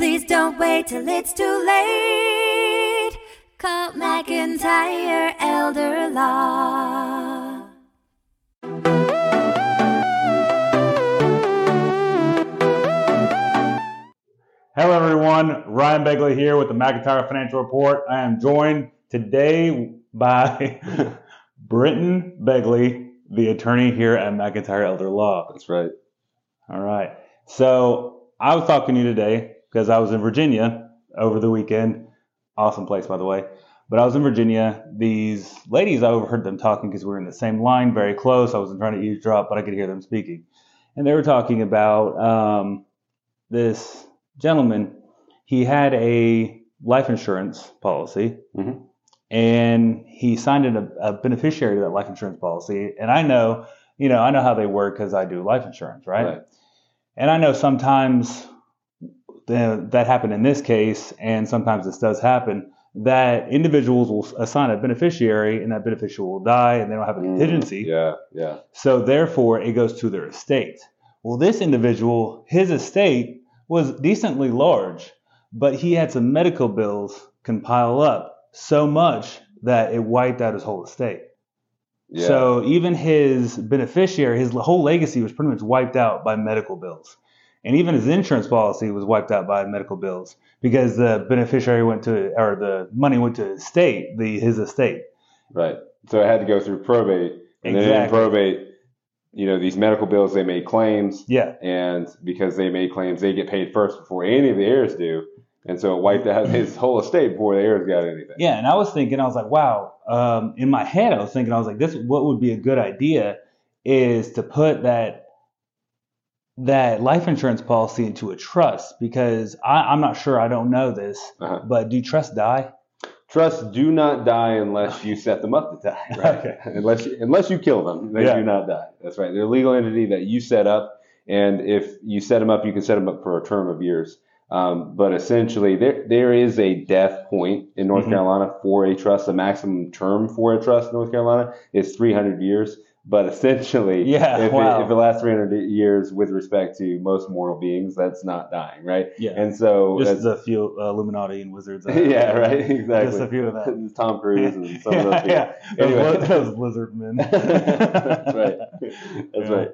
Please don't wait till it's too late. Call McIntyre Elder Law. Hello, everyone. Ryan Begley here with the McIntyre Financial Report. I am joined today by Britton Begley, the attorney here at McIntyre Elder Law. That's right. All right. So I was talking to you today because I was in Virginia over the weekend. Awesome place, by the way. But I was in Virginia. These ladies, I overheard them talking because we were in the same line, very close. I wasn't trying to eavesdrop, but I could hear them speaking. And they were talking about um, this gentleman. He had a life insurance policy, Mhm. and he signed in a, a beneficiary to that life insurance policy. And I know, you know, I know how they work because I do life insurance, right? Right. And I know sometimes that happened in this case, and sometimes this does happen, that individuals will assign a beneficiary, and that beneficiary will die, and they don't have a Mm, contingency. Yeah, yeah. So therefore, it goes to their estate. Well, this individual, his estate was decently large, but he had some medical bills can pile up so much that it wiped out his whole estate. Yeah. So even his beneficiary, his whole legacy was pretty much wiped out by medical bills. And even his insurance policy was wiped out by medical bills because the beneficiary went to, or the money went to his estate, the his estate. right. So it had to go through probate, and then in probate, you know, these medical bills they made claims, Yeah. and because they made claims, they get paid first before any of the heirs do, and so it wiped out his whole estate before the heirs got anything. Yeah, and I was thinking, I was like, wow. Um, in my head, I was thinking, I was like, this, what would be a good idea is to put that that life insurance policy into a trust because I, I'm not sure, I don't know this, Uh-huh. but do trusts die? Trusts do not die unless you set them up to die. Right? Okay. unless you, unless you kill them, they Yeah. do not die. That's right. They're a legal entity that you set up, and if you set them up, you can set them up for a term of years. Um, but essentially, there there is a death point in North Mhm. Carolina for a trust. The maximum term for a trust in North Carolina is 300 years. But essentially, Yeah, if, wow. it, if it lasts 300 years with respect to most mortal beings, that's not dying, right? Yeah. And so Just the few uh, Illuminati and wizards. uh, yeah, right, exactly. Just a few of that. Tom Cruise and some of those yeah, people. yeah. Those, Anyway. those lizard men. That's right. That's Yeah. right.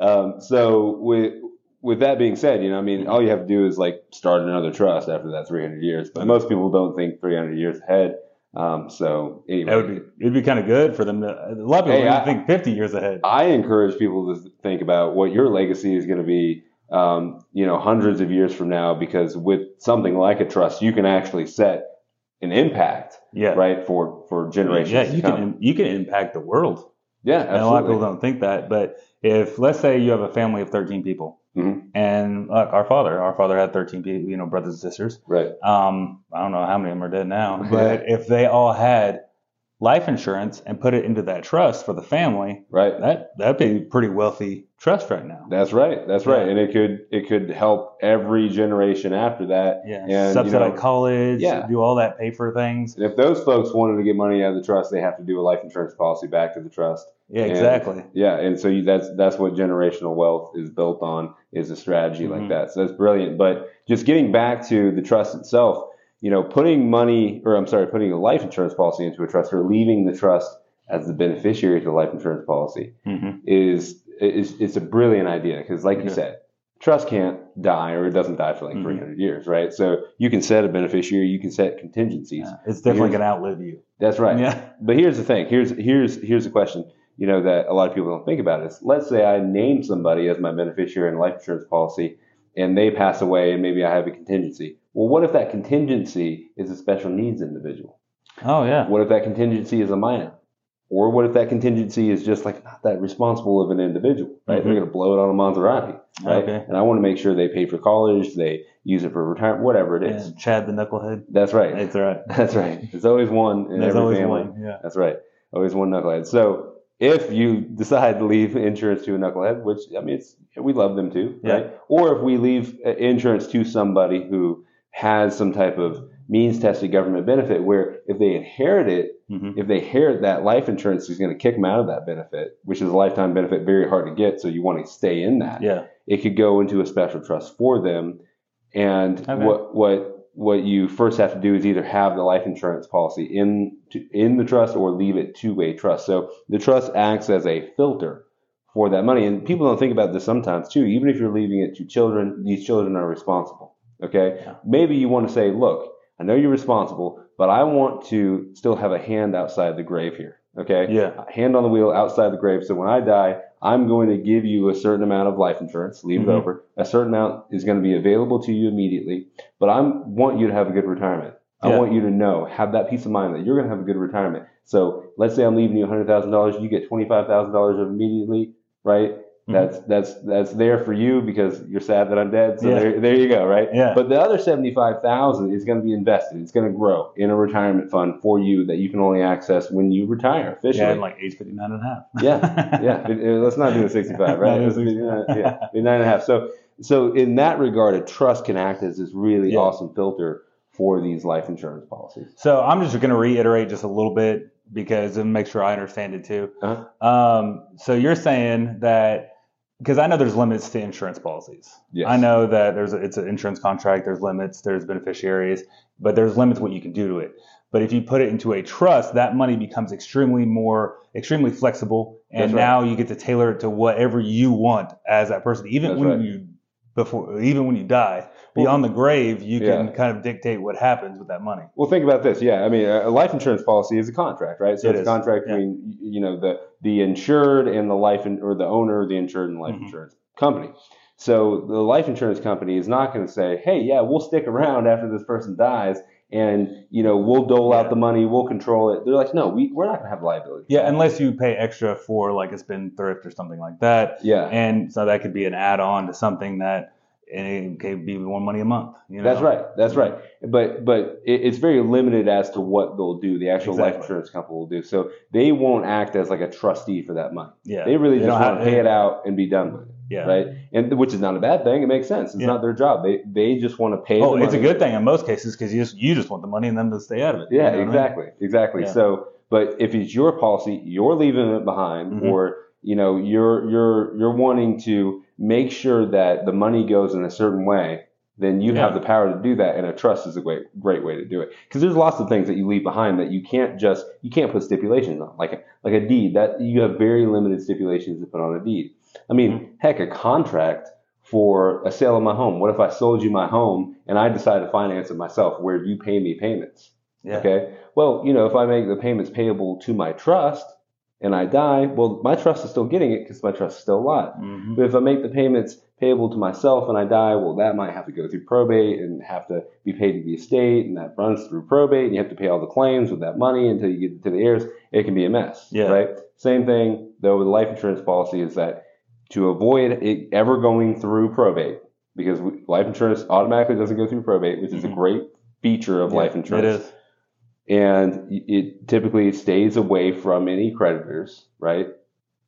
Um, so with with that being said, you know, I mean, all you have to do is like start another trust after that 300 years. But most people don't think 300 years ahead. Um, so anyway, That would be it'd be kind of good for them to. A lot of people Hey, I- think 50 years ahead. I encourage people to think about what your legacy is going to be. Um, you know, hundreds of years from now, because with something like a trust, you can actually set an impact, yeah. right, for for generations. Yeah, to you come. can you can impact the world. Yeah, Absolutely. And a lot of people don't think that. But if let's say you have a family of 13 people, Mhm. and like our father, our father had 13 you know, brothers and sisters. Right. Um, I don't know how many of them are dead now, but if they all had life insurance and put it into that trust for the family, Right. that that'd be a pretty wealthy trust right now. That's right. That's right. Yeah. And it could it could help every generation after that. Yeah, And, subsidize you know, college, Yeah. do all that, pay for things. And if those folks wanted to get money out of the trust, they have to do a life insurance policy back to the trust. Yeah, And- exactly. Yeah, and so you, that's that's what generational wealth is built on is a strategy Mhm. like that. So that's brilliant. But just getting back to the trust itself, you know, putting money or I'm sorry, putting a life insurance policy into a trust or leaving the trust as the beneficiary to the life insurance policy hmm is is it's a brilliant idea because, like you said, trust can't die or it doesn't die for like Mhm. 300 years, right? So you can set a beneficiary, you can set contingencies. Yeah, it's definitely going to outlive you. That's right. Yeah. But here's the thing. Here's here's here's the question. You know that a lot of people don't think about is let's say I name somebody as my beneficiary in a life insurance policy, and they pass away, and maybe I have a contingency. Well, what if that contingency is a special needs individual? Oh yeah. What if that contingency is a minor? Or what if that contingency is just like not that responsible of an individual, right? Mhm. They're going to blow it on a Maserati, right? Okay. And I want to make sure they pay for college, they use it for retirement, whatever it is. And Chad the knucklehead. That's right. That's right. That's right. There's always one in There's every always family. one. Yeah. That's right. Always one knucklehead. So if you decide to leave insurance to a knucklehead, which I mean, it's we love them too, Yeah. right? Or if we leave uh, insurance to somebody who has some type of means tested government benefit, where if they inherit it, hmm if they inherit that life insurance is going to kick them out of that benefit, which is a lifetime benefit, very hard to get. So you want to stay in that. Yeah. It could go into a special trust for them. And Okay. what what what you first have to do is either have the life insurance policy in to, in the trust or leave it to a trust. So the trust acts as a filter for that money. And people don't think about this sometimes too. Even if you're leaving it to children, these children are responsible. Okay. Yeah. Maybe you want to say, look, I know you're responsible, but I want to still have a hand outside the grave here. Okay. Yeah. Hand on the wheel outside the grave. So when I die, I'm going to give you a certain amount of life insurance, leave Mhm. it over. A certain amount is going to be available to you immediately, but I want you to have a good retirement. I Yeah. want you to know, have that peace of mind that you're going to have a good retirement. So let's say I'm leaving you $100,000, you get $25,000 immediately, right? Mhm. That's that's that's there for you because you're sad that I'm dead. So Yeah. there, there you go, right? Yeah. But the other 75,000 is going to be invested. It's going to grow in a retirement fund for you that you can only access when you retire officially. Yeah, like age 59 and a half. Yeah, yeah. It- it- let's not do the 65, right? No, Let's do, uh, yeah, nine and a half. So, so in that regard, a trust can act as this really Yeah. awesome filter for these life insurance policies. So I'm just going to reiterate just a little bit because and make sure I understand it too. Uh-huh. Um, so you're saying that because I know there's limits to insurance policies. Yes. I know that there's a, it's an insurance contract. There's limits. There's beneficiaries, but there's limits what you can do to it. But if you put it into a trust, that money becomes extremely more, extremely flexible, and right. now you get to tailor it to whatever you want as that person. Even That's when right. you before, even when you die, beyond the grave, you can yeah. kind of dictate what happens with that money. Well, think about this. Yeah, I mean, a a life insurance policy is a contract, right? So It it's is, a contract yeah. between you know the the insured and the life in, or the owner of the insured and life Mhm. insurance company. So the life insurance company is not going to say, "Hey, yeah, we'll stick around after this person dies, and you know we'll dole out the money, we'll control it." They're like, "No, we we're not going to have liability." Yeah, unless you pay extra for like a spendthrift or something like that. yeah, And so that could be an add-on to something that it can be one money a month. You know? That's right. That's right. But but it, it's very limited as to what they'll do. The actual life insurance company will do. So they won't act as like a trustee for that money. Yeah. They really They just want have- to pay it out and be done with it. Yeah. Right. And which is not a bad thing. It makes sense. It's Yeah. not their job. They they just want to pay. Oh, it's a good thing in most cases because you just you just want the money and them to stay out of it. You Yeah. know what I mean? exactly. Exactly. Yeah. So, but if it's your policy, you're leaving it behind, Mhm. or you know you're you're you're wanting to make sure that the money goes in a certain way. Then you have the power to do that, and a trust is a great great way to do it. Because there's lots of things that you leave behind that you can't just you can't put stipulations on, like a, like a deed. That you have very limited stipulations to put on a deed. I mean, Mm-hmm. heck, a contract for a sale of my home. What if I sold you my home and I decide to finance it myself, where you pay me payments? Yeah. Okay. Well, you know, if I make the payments payable to my trust and I die, well, my trust is still getting it because my trust is still alive. Mhm. But if I make the payments payable to myself and I die, well, that might have to go through probate and have to be paid to the estate, and that runs through probate, and you have to pay all the claims with that money until you get to the heirs. It can be a mess. Yeah. Right. Same thing though with life insurance policy is that to avoid it ever going through probate, because life insurance automatically doesn't go through probate, which is a Mhm. great feature of Yeah, life insurance It is. And it typically stays away from any creditors, right?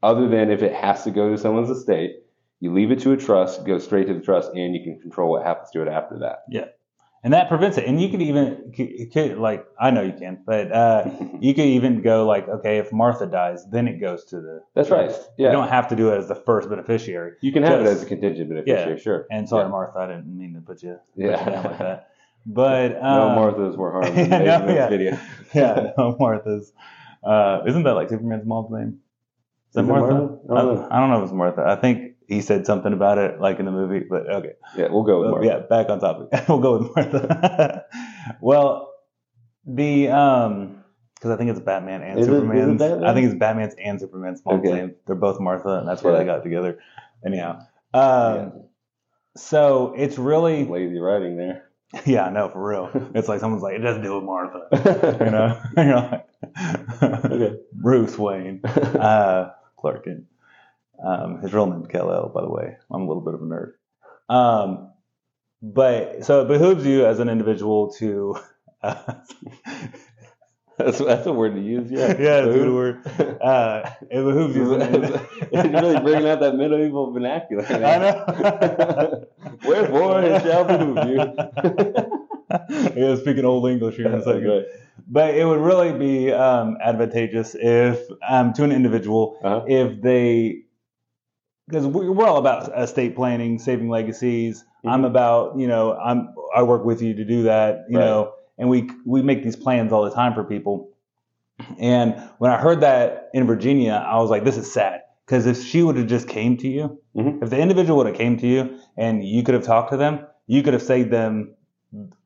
Other than if it has to go to someone's estate, you leave it to a trust, goes straight to the trust, and you can control what happens to it after that. Yeah, and that prevents it. And you could even could, like I know you can, but uh, you could even go like, okay, if Martha dies, then it goes to the. That's right. Yeah, You don't have to do it as the first beneficiary. you can have it as a contingent beneficiary, Yeah. sure. And sorry, Yeah. Martha, I didn't mean to put you, put you down like that. But no um, Marthas were harmed in no, this yeah. video. yeah, no Martha's. Uh, isn't that like Superman's mom's name? Is that Is Martha? Martha? I don't know. I, I don't know if it's Martha. I think he said something about it like in the movie, but okay. Yeah, we'll go with Martha. yeah, back on topic. we'll go with Martha. well, the um, because I think it's Batman and Is it- is it Superman's. Batman? I think it's Batman's and Superman's mom's Okay. name. They're both Martha, and that's why Yeah. they got together. Anyhow, um, so it's really Lazy writing there. yeah, no, for real. It's like someone's like, it doesn't deal with Martha, you know. You're like, Okay. Bruce Wayne, uh, Clark Kent. Um, his real name's Kal-El, by the way. I'm a little bit of a nerd. Um, but so it behooves you as an individual to. Uh, that's that's a word to use. Yeah, yeah, it's a good word. Uh, it behooves you. As You're really bringing out that medieval vernacular. I know. Wherefore it shall behoove you. yeah, speaking old English here in a second. Right. But it would really be um, advantageous if, um, to an individual, Uh-huh. if they because we're, all about estate planning, saving legacies. Mhm. I'm about, you know, I'm I work with you to do that, you Right. know, and we we make these plans all the time for people. And when I heard that in Virginia, I was like, this is sad because if she would have just came to you, Mhm. if the individual would have came to you and you could have talked to them, you could have saved them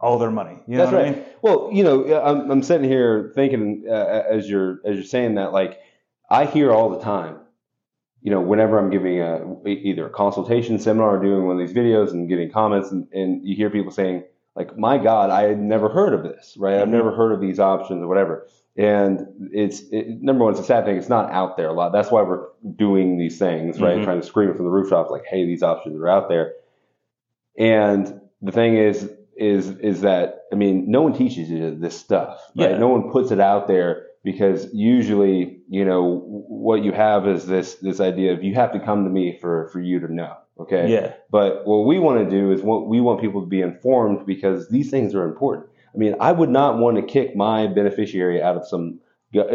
all their money. You know That's what right. I mean? Well, you know, I'm, I'm sitting here thinking uh, as you're as you're saying that, like I hear all the time. You know, whenever I'm giving a either a consultation seminar or doing one of these videos and getting comments, and, and you hear people saying, like, "My God, I had never heard of this. Right? I've Mhm. never heard of these options or whatever." And it's it, number one, it's a sad thing. It's not out there a lot. That's why we're doing these things, right? Mhm. Trying to scream it from the rooftops, like, "Hey, these options are out there." And the thing is, is is that I mean, no one teaches you this stuff, right? Yeah. No one puts it out there because usually, you know, what you have is this this idea of you have to come to me for for you to know, okay? Yeah. But what we want to do is what we want people to be informed because these things are important. I mean, I would not want to kick my beneficiary out of some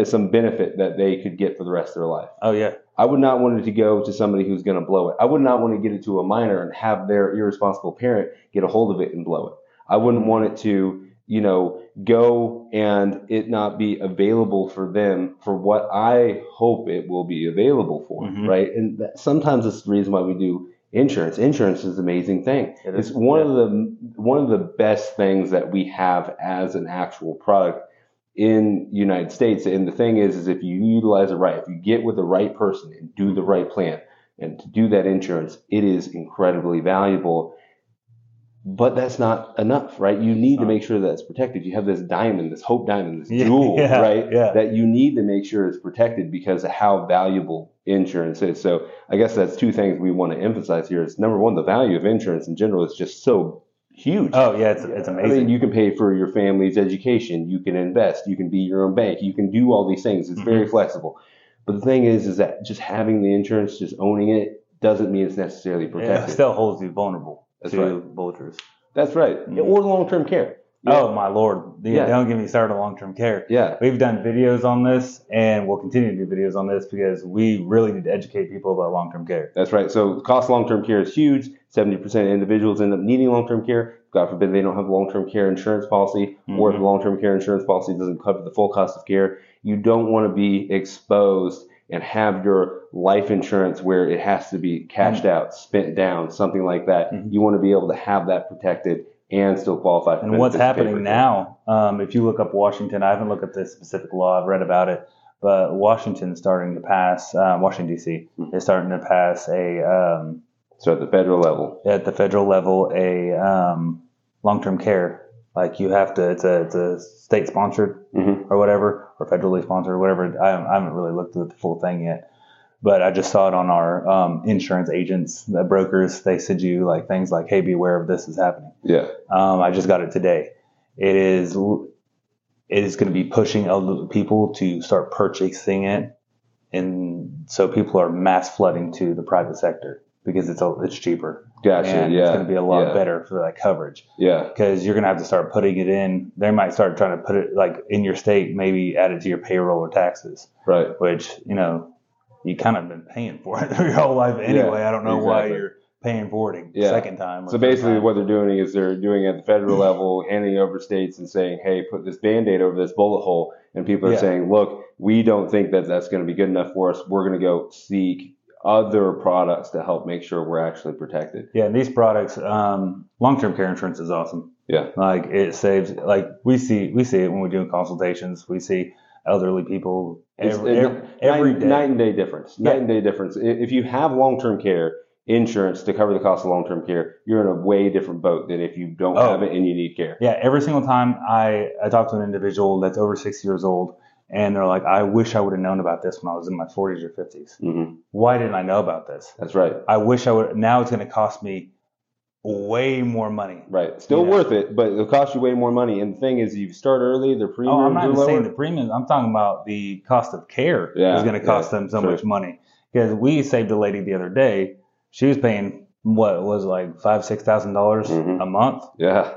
some benefit that they could get for the rest of their life. Oh yeah. I would not want it to go to somebody who's going to blow it. I would not want to get it to a minor and have their irresponsible parent get a hold of it and blow it. I wouldn't want it to, you know, go and it not be available for them for what I hope it will be available for, Mhm. right? And that, sometimes it's the reason why we do insurance. Insurance is an amazing thing. It It's is, one yeah. of the one of the best things that we have as an actual product in United States. And the thing is, is if you utilize it right, if you get with the right person and do the right plan, and to do that insurance, it is incredibly valuable. But that's not enough, right? You need to make sure that it's protected. You have this diamond, this hope diamond, this Yeah, jewel, yeah, right? yeah. That you need to make sure it's protected because of how valuable insurance is. So I guess that's two things we want to emphasize here. Is number one, the value of insurance in general is just so huge. Oh yeah. It's it's I amazing. mean, you can pay for your family's education. You can invest. You can be your own bank. You can do all these things. It's Mm-hmm. very flexible. But the thing is, is that just having the insurance, just owning it, doesn't mean it's necessarily yeah, protected. it still holds you vulnerable That's to right. vultures. That's right. Mhm. Or long-term care. Oh my lord! Yeah, Yeah. Don't get me started on long-term care. Yeah. We've done videos on this, and we'll continue to do videos on this because we really need to educate people about long-term care. That's right. So cost of long-term care is huge. 70% of individuals end up needing long-term care. God forbid they don't have a long-term care insurance policy, or if long-term care insurance policy doesn't cover the full cost of care, you don't want to be exposed and have your life insurance where it has to be cashed out, spent down, something like that. Mhm. You want to be able to have that protected and still qualify for And what's benefits and pay happening now, um, if you look up Washington, I haven't looked up this specific law, I've read about it, but Washington's starting to pass, uh, Washington, D.C., Mhm. is starting to pass a, um, So at the federal level, at the federal level, a um, long term care. Like you have to, it's a, it's a state sponsored Mhm. or whatever, or federally sponsored or whatever. I, I haven't really looked at the full thing yet. But I just saw it on our um, insurance agents, the brokers. They send you like things like, "Hey, beware of this is happening." yeah, Um, I just got it today. It is it is going to be pushing elderly people to start purchasing it, and so people are mass flooding to the private sector because it's a, it's cheaper gotcha. and yeah, it's going to be a lot yeah, better for that coverage Yeah, because you're going to have to start putting it in. They might start trying to put it like in your state, maybe add it to your payroll or taxes, right. which you know you kind of been paying for it your whole life anyway. I don't know why you're paying for it a Yeah. second time. or So basically, time. what they're doing is they're doing it at the federal level, handing over states and saying, "Hey, put this band-aid over this bullet hole." And people are Yeah. saying, "Look, we don't think that that's going to be good enough for us. We're going to go seek other products to help make sure we're actually protected." Yeah, and these products, um, long-term care insurance is awesome. Yeah. Like it saves, like we see, we see it when we're doing consultations. We see elderly people It's every, it- every, every night, day. night and day difference. Night Yeah. and day difference. If you have long-term care insurance to cover the cost of long-term care, you're in a way different boat than if you don't Oh. have it and you need care. Yeah, every single time I, I talk to an individual that's over 60 years old and they're like, I wish I would have known about this when I was in my 40s or 50s. hmm Why didn't I know about this? That's right. I wish I would. Now it's going to cost me way more money. Right. Still worth it, but it'll cost you way more money. And the thing is, you start early, the premiums Oh, I'm not even saying the premiums. I'm talking about the cost of care Yeah, is going to cost yeah, them so sure. much money. Because we saved a lady the other day. She was paying what was like five, six thousand dollars Mhm. a month yeah.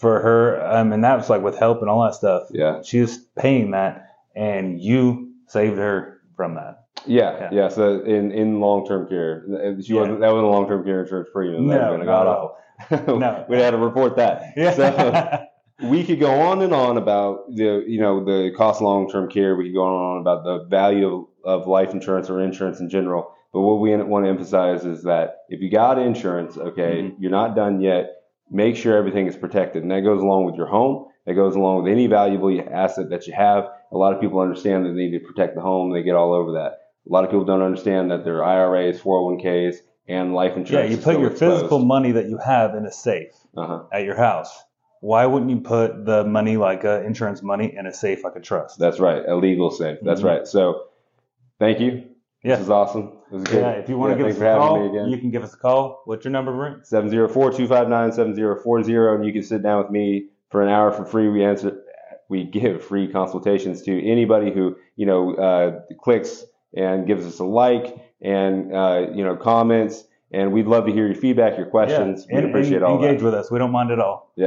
For her. Um, and that was like with help and all that stuff. Yeah. She was paying that, and you saved her from that. Yeah, Yeah. yeah. So in, in long term care, she Yeah. wasn't. That wasn't a long term care insurance for you. No, would've been a not at god-awful. No. we'd had to report that. Yeah. So we could go on and on about the you know the cost of long term care. We could go on and on about the value of, of life insurance or insurance in general. But what we want to emphasize is that if you got insurance, okay, Mhm. you're not done yet. Make sure everything is protected, and that goes along with your home. That goes along with any valuable asset that you have. A lot of people understand that they need to protect the home. They get all over that. A lot of people don't understand that their IRAs, 401ks, and life insurance. yeah, you put your physical money that you have in a safe Uh-huh. at your house. Why wouldn't you put the money like uh, insurance money in a safe like a trust? That's right. A legal safe. That's Mhm. right. So, thank you. Yeah. This is awesome. This is good. yeah, if you want Yeah, to give us a call, again. you can give us a call. What's your number, Brent? 704-259-7040 and you can sit down with me for an hour for free. We answer we give free consultations to anybody who, you know, uh, clicks and gives us a like and uh, you know, comments and we'd love to hear your feedback, your questions. Yeah, We'd appreciate all engage that. with us. We don't mind at all. Yeah.